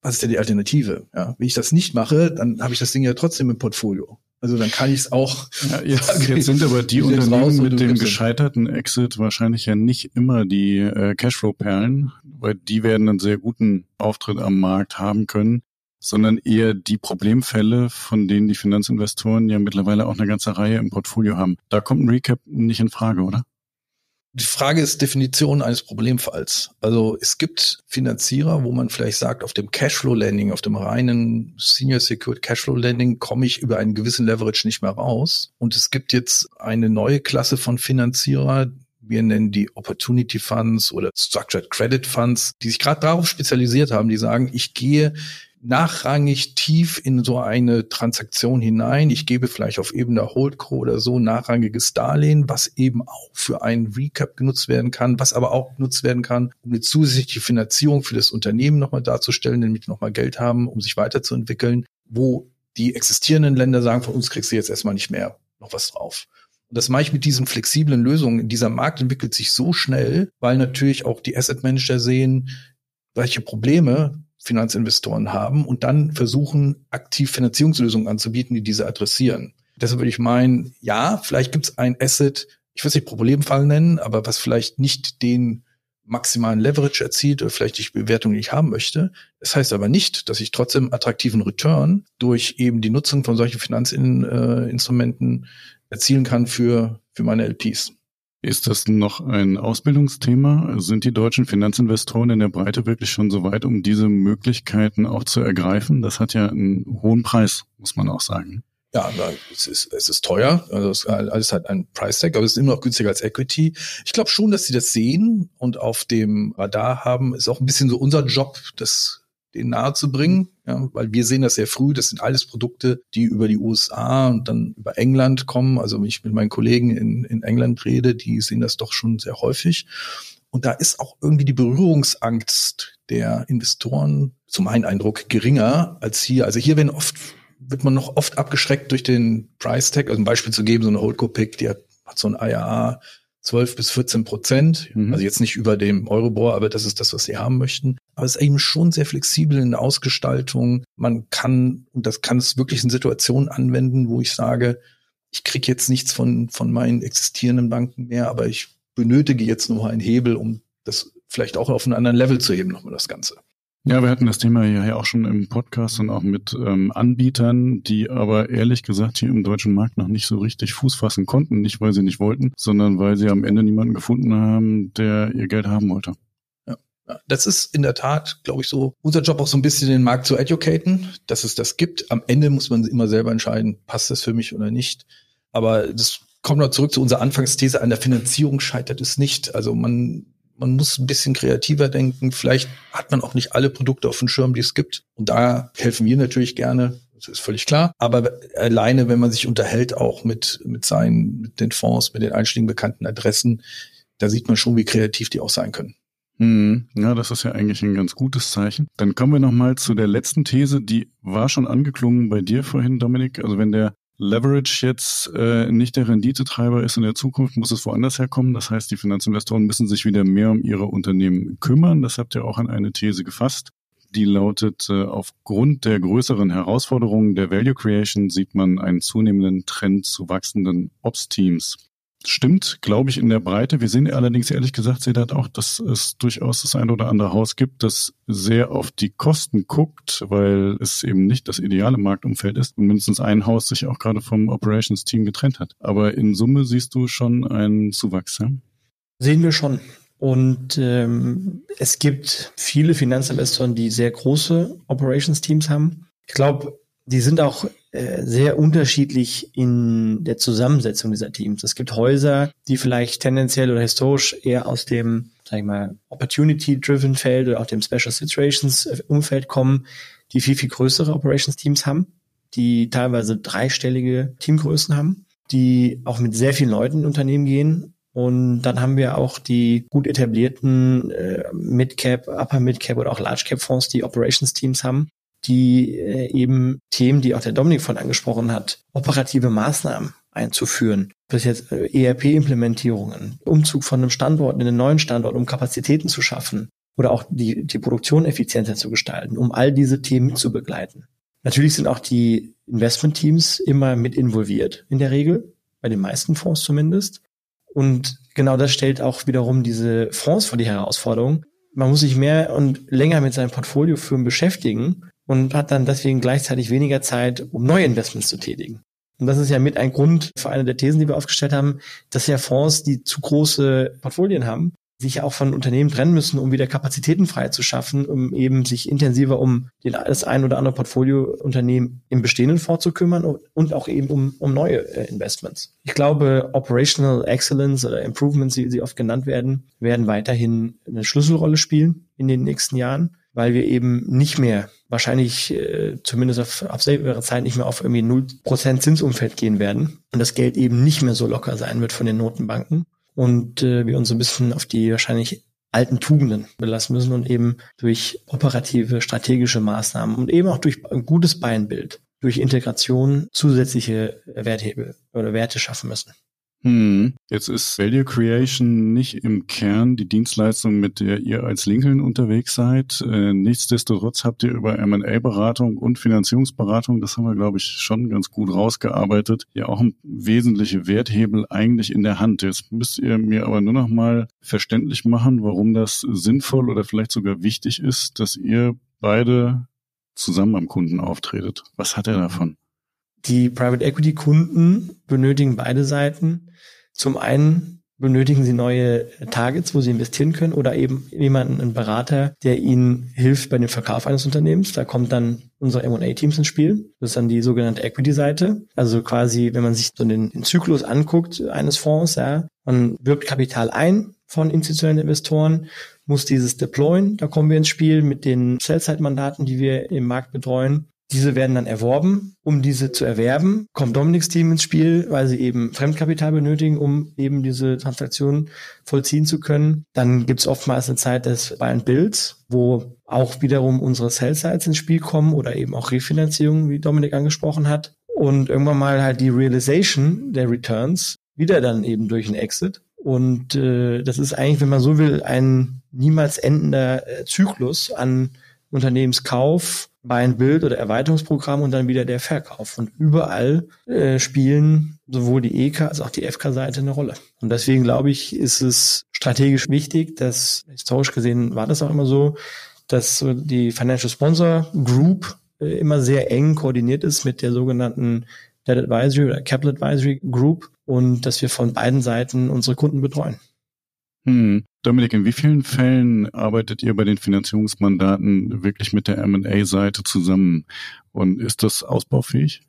Was ist denn die Alternative? Ja, wenn ich das nicht mache, dann habe ich das Ding ja trotzdem im Portfolio. Also dann kann ich es auch. Ja, jetzt, jetzt sind aber die Unternehmen mit dem gescheiterten Exit wahrscheinlich ja nicht immer die äh, Cashflow-Perlen, weil die werden einen sehr guten Auftritt am Markt haben können sondern eher die Problemfälle, von denen die Finanzinvestoren ja mittlerweile auch eine ganze Reihe im Portfolio haben. Da kommt ein Recap nicht in Frage, oder? Die Frage ist Definition eines Problemfalls. Also es gibt Finanzierer, wo man vielleicht sagt, auf dem Cashflow Lending, auf dem reinen Senior Secured Cashflow Lending komme ich über einen gewissen Leverage nicht mehr raus. Und es gibt jetzt eine neue Klasse von Finanzierer, wir nennen die Opportunity Funds oder Structured Credit Funds, die sich gerade darauf spezialisiert haben, die sagen, ich gehe nachrangig tief in so eine Transaktion hinein. Ich gebe vielleicht auf Ebene der Holdco oder so nachrangiges Darlehen, was eben auch für einen Recap genutzt werden kann, was aber auch genutzt werden kann, um eine zusätzliche Finanzierung für das Unternehmen nochmal darzustellen, damit wir nochmal Geld haben, um sich weiterzuentwickeln, wo die existierenden Länder sagen, von uns kriegst du jetzt erstmal nicht mehr noch was drauf. Und das mache ich mit diesen flexiblen Lösungen. Dieser Markt entwickelt sich so schnell, weil natürlich auch die Asset Manager sehen, welche Probleme Finanzinvestoren haben und dann versuchen, aktiv Finanzierungslösungen anzubieten, die diese adressieren. Deshalb würde ich meinen, ja, vielleicht gibt es ein Asset, ich will es nicht Problemfall nennen, aber was vielleicht nicht den maximalen Leverage erzielt oder vielleicht die Bewertung, die ich haben möchte. Das heißt aber nicht, dass ich trotzdem attraktiven Return durch eben die Nutzung von solchen Finanzinstrumenten erzielen kann für, für meine LPs. Ist das noch ein Ausbildungsthema? Sind die deutschen Finanzinvestoren in der Breite wirklich schon so weit, um diese Möglichkeiten auch zu ergreifen? Das hat ja einen hohen Preis, muss man auch sagen. Ja, es ist, es ist teuer. Also es, alles hat einen Price Tag, aber es ist immer noch günstiger als Equity. Ich glaube schon, dass sie das sehen und auf dem Radar haben. Ist auch ein bisschen so unser Job, das den nahe zu bringen, ja, weil wir sehen das sehr früh. Das sind alles Produkte, die über die USA und dann über England kommen. Also wenn ich mit meinen Kollegen in, in England rede, die sehen das doch schon sehr häufig. Und da ist auch irgendwie die Berührungsangst der Investoren, zu meinem Eindruck, geringer als hier. Also hier werden oft, wird man noch oft abgeschreckt durch den Price Tag. Also ein Beispiel zu geben, so eine Holdco-Pick, die hat, hat so ein IAA 12 bis 14 Prozent. Mhm. Also jetzt nicht über dem Eurobor, aber das ist das, was sie haben möchten. Aber es ist eben schon sehr flexibel in der Ausgestaltung. Man kann, und das kann es wirklich in Situationen anwenden, wo ich sage, ich kriege jetzt nichts von, von meinen existierenden Banken mehr, aber ich benötige jetzt nur einen Hebel, um das vielleicht auch auf einen anderen Level zu heben, nochmal das Ganze. Ja, wir hatten das Thema ja auch schon im Podcast und auch mit ähm, Anbietern, die aber ehrlich gesagt hier im deutschen Markt noch nicht so richtig Fuß fassen konnten. Nicht, weil sie nicht wollten, sondern weil sie am Ende niemanden gefunden haben, der ihr Geld haben wollte. Ja, das ist in der Tat, glaube ich, so unser Job auch so ein bisschen den Markt zu educaten, dass es das gibt. Am Ende muss man immer selber entscheiden, passt das für mich oder nicht. Aber das kommt noch zurück zu unserer Anfangsthese, an der Finanzierung scheitert es nicht. Also man man muss ein bisschen kreativer denken. Vielleicht hat man auch nicht alle Produkte auf dem Schirm, die es gibt. Und da helfen wir natürlich gerne. Das ist völlig klar. Aber alleine, wenn man sich unterhält, auch mit, mit seinen, mit den Fonds, mit den einschlägigen bekannten Adressen, da sieht man schon, wie kreativ die auch sein können. Hm, ja, das ist ja eigentlich ein ganz gutes Zeichen. Dann kommen wir nochmal zu der letzten These, die war schon angeklungen bei dir vorhin, Dominik. Also wenn der Leverage jetzt äh, nicht der Renditetreiber ist in der Zukunft, muss es woanders herkommen. Das heißt, die Finanzinvestoren müssen sich wieder mehr um ihre Unternehmen kümmern. Das habt ihr auch an eine These gefasst. Die lautet, äh, aufgrund der größeren Herausforderungen der Value Creation sieht man einen zunehmenden Trend zu wachsenden Ops-Teams stimmt, glaube ich, in der Breite. Wir sehen allerdings ehrlich gesagt, Sedat auch, dass es durchaus das ein oder andere Haus gibt, das sehr auf die Kosten guckt, weil es eben nicht das ideale Marktumfeld ist und mindestens ein Haus sich auch gerade vom Operations-Team getrennt hat. Aber in Summe siehst du schon einen Zuwachs, ja? Sehen wir schon. Und ähm, es gibt viele Finanzinvestoren, die sehr große Operations-Teams haben. Ich glaube, die sind auch äh, sehr unterschiedlich in der Zusammensetzung dieser Teams. Es gibt Häuser, die vielleicht tendenziell oder historisch eher aus dem, sag ich mal, Opportunity-driven Feld oder auch dem Special Situations äh, Umfeld kommen, die viel, viel größere Operations-Teams haben, die teilweise dreistellige Teamgrößen haben, die auch mit sehr vielen Leuten in Unternehmen gehen und dann haben wir auch die gut etablierten äh, Mid-Cap, Upper Mid-Cap oder auch Large-Cap-Fonds, die Operations-Teams haben, die äh, eben Themen, die auch der Dominik von angesprochen hat, operative Maßnahmen einzuführen. Das jetzt äh, ERP-Implementierungen, Umzug von einem Standort in einen neuen Standort, um Kapazitäten zu schaffen oder auch die, die Produktion effizienter zu gestalten, um all diese Themen zu begleiten. Natürlich sind auch die Investmentteams immer mit involviert, in der Regel, bei den meisten Fonds zumindest. Und genau das stellt auch wiederum diese Fonds vor die Herausforderung. Man muss sich mehr und länger mit seinem Portfolio führen beschäftigen und hat dann deswegen gleichzeitig weniger Zeit, um neue Investments zu tätigen. Und das ist ja mit ein Grund für eine der Thesen, die wir aufgestellt haben, dass ja Fonds, die zu große Portfolien haben, sich auch von Unternehmen trennen müssen, um wieder Kapazitäten frei zu schaffen, um eben sich intensiver um das ein oder andere Portfoliounternehmen im bestehenden Fonds zu kümmern und auch eben um, um neue äh, Investments. Ich glaube, Operational Excellence oder Improvements, wie sie oft genannt werden, werden weiterhin eine Schlüsselrolle spielen in den nächsten Jahren, weil wir eben nicht mehr wahrscheinlich äh, zumindest auf, selber Zeit nicht mehr auf irgendwie 0% Zinsumfeld gehen werden und das Geld eben nicht mehr so locker sein wird von den Notenbanken und äh, wir uns so ein bisschen auf die wahrscheinlich alten Tugenden belassen müssen und eben durch operative, strategische Maßnahmen und eben auch durch ein gutes Beinbild, durch Integration zusätzliche Werthebel oder Werte schaffen müssen. Hm. Jetzt ist Value Creation nicht im Kern die Dienstleistung, mit der ihr als Lincoln unterwegs seid. Äh, nichtsdestotrotz habt ihr über M&A-Beratung und Finanzierungsberatung, das haben wir, glaube ich, schon ganz gut rausgearbeitet, ja auch wesentliche Werthebel eigentlich in der Hand. Jetzt müsst ihr mir aber nur noch mal verständlich machen, warum das sinnvoll oder vielleicht sogar wichtig ist, dass ihr beide zusammen am Kunden auftretet. Was hat er davon? Die Private Equity Kunden benötigen beide Seiten. Zum einen benötigen sie neue Targets, wo sie investieren können oder eben jemanden, einen Berater, der ihnen hilft bei dem Verkauf eines Unternehmens. Da kommt dann unsere M&A-Teams ins Spiel. Das ist dann die sogenannte Equity-Seite. Also quasi, wenn man sich so den, den Zyklus anguckt eines Fonds, ja, man wirbt Kapital ein von institutionellen Investoren, muss dieses deployen. Da kommen wir ins Spiel mit den Sell-Side-Mandaten, die wir im Markt betreuen. Diese werden dann erworben. Um diese zu erwerben, kommt Dominiks Team ins Spiel, weil sie eben Fremdkapital benötigen, um eben diese Transaktion vollziehen zu können. Dann gibt es oftmals eine Zeit des Buy and Builds, wo auch wiederum unsere Sell-Sites ins Spiel kommen oder eben auch Refinanzierung, wie Dominik angesprochen hat. Und irgendwann mal halt die Realization der Returns, wieder dann eben durch einen Exit. Und äh, das ist eigentlich, wenn man so will, ein niemals endender äh, Zyklus an Unternehmenskauf, Buy and Build oder Erweiterungsprogramm und dann wieder der Verkauf. Und überall äh, spielen sowohl die EK als auch die FK-Seite eine Rolle. Und deswegen glaube ich, ist es strategisch wichtig, dass historisch gesehen war das auch immer so, dass so die Financial Sponsor Group äh, immer sehr eng koordiniert ist mit der sogenannten Debt Advisory oder Capital Advisory Group und dass wir von beiden Seiten unsere Kunden betreuen. Hm. Dominik, in wie vielen Fällen arbeitet ihr bei den Finanzierungsmandaten wirklich mit der M&A-Seite zusammen? Und ist das ausbaufähig?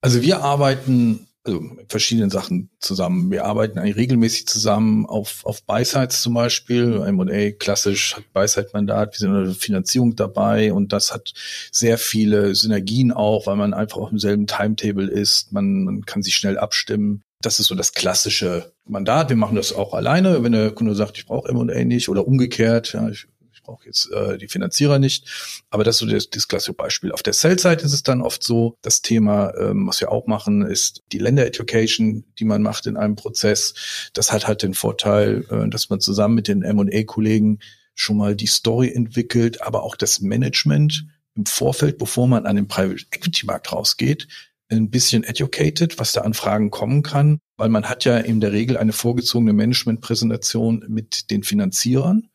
Also wir arbeiten also mit verschiedenen Sachen zusammen. Wir arbeiten eigentlich regelmäßig zusammen auf, auf Buy-Sides zum Beispiel. M&A klassisch hat Buy-Side-Mandat. Wir sind in der Finanzierung dabei und das hat sehr viele Synergien auch, weil man einfach auf demselben Timetable ist. Man, man kann sich schnell abstimmen. Das ist so das klassische Mandat. Wir machen das auch alleine, wenn der Kunde sagt, ich brauche M&A nicht oder umgekehrt. Ja, ich, ich brauche jetzt äh, die Finanzierer nicht. Aber das ist so das, das klassische Beispiel. Auf der Sell-Seite ist es dann oft so, das Thema, ähm, was wir auch machen, ist die Länder-Education, die man macht in einem Prozess. Das hat halt den Vorteil, äh, dass man zusammen mit den M&A-Kollegen schon mal die Story entwickelt, aber auch das Management im Vorfeld, bevor man an den Private Equity Markt rausgeht, ein bisschen educated, was da an Fragen kommen kann, weil man hat ja in der Regel eine vorgezogene Managementpräsentation mit den Finanzierern,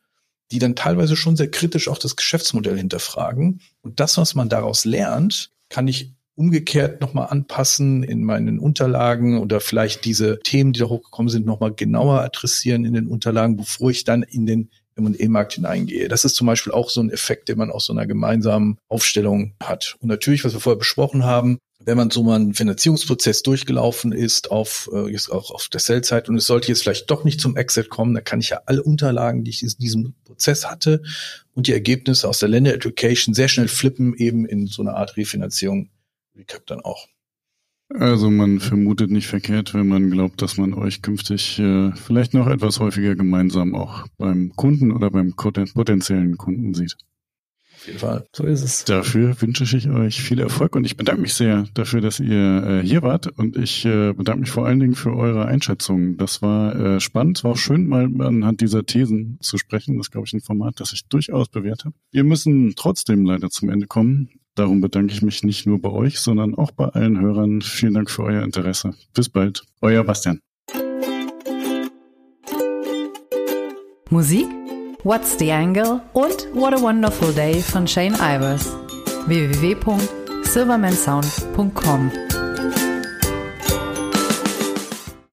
die dann teilweise schon sehr kritisch auch das Geschäftsmodell hinterfragen. Und das, was man daraus lernt, kann ich umgekehrt nochmal anpassen in meinen Unterlagen oder vielleicht diese Themen, die da hochgekommen sind, nochmal genauer adressieren in den Unterlagen, bevor ich dann in den M&E-Markt hineingehe. Das ist zum Beispiel auch so ein Effekt, den man aus so einer gemeinsamen Aufstellung hat. Und natürlich, was wir vorher besprochen haben, wenn man so mal einen Finanzierungsprozess durchgelaufen ist auf äh, jetzt auch auf der Sellzeit und es sollte jetzt vielleicht doch nicht zum Exit kommen, dann kann ich ja alle Unterlagen, die ich in diesem Prozess hatte und die Ergebnisse aus der Länder Education sehr schnell flippen eben in so eine Art Refinanzierung Recap dann auch. Also man vermutet nicht verkehrt, wenn man glaubt, dass man euch künftig äh, vielleicht noch etwas häufiger gemeinsam auch beim Kunden oder beim potenziellen Kunden sieht. Auf jeden Fall. So ist es. Dafür wünsche ich euch viel Erfolg und ich bedanke mich sehr dafür, dass ihr äh, hier wart und ich äh, bedanke mich vor allen Dingen für eure Einschätzung. Das war äh, spannend, war auch schön, mal anhand dieser Thesen zu sprechen. Das ist, glaube ich, ein Format, das ich durchaus bewährt habe. Wir müssen trotzdem leider zum Ende kommen. Darum bedanke ich mich nicht nur bei euch, sondern auch bei allen Hörern. Vielen Dank für euer Interesse. Bis bald. Euer Bastian. Musik What's the Angle und What a Wonderful Day von Shane Ivers. www.silvermansound.com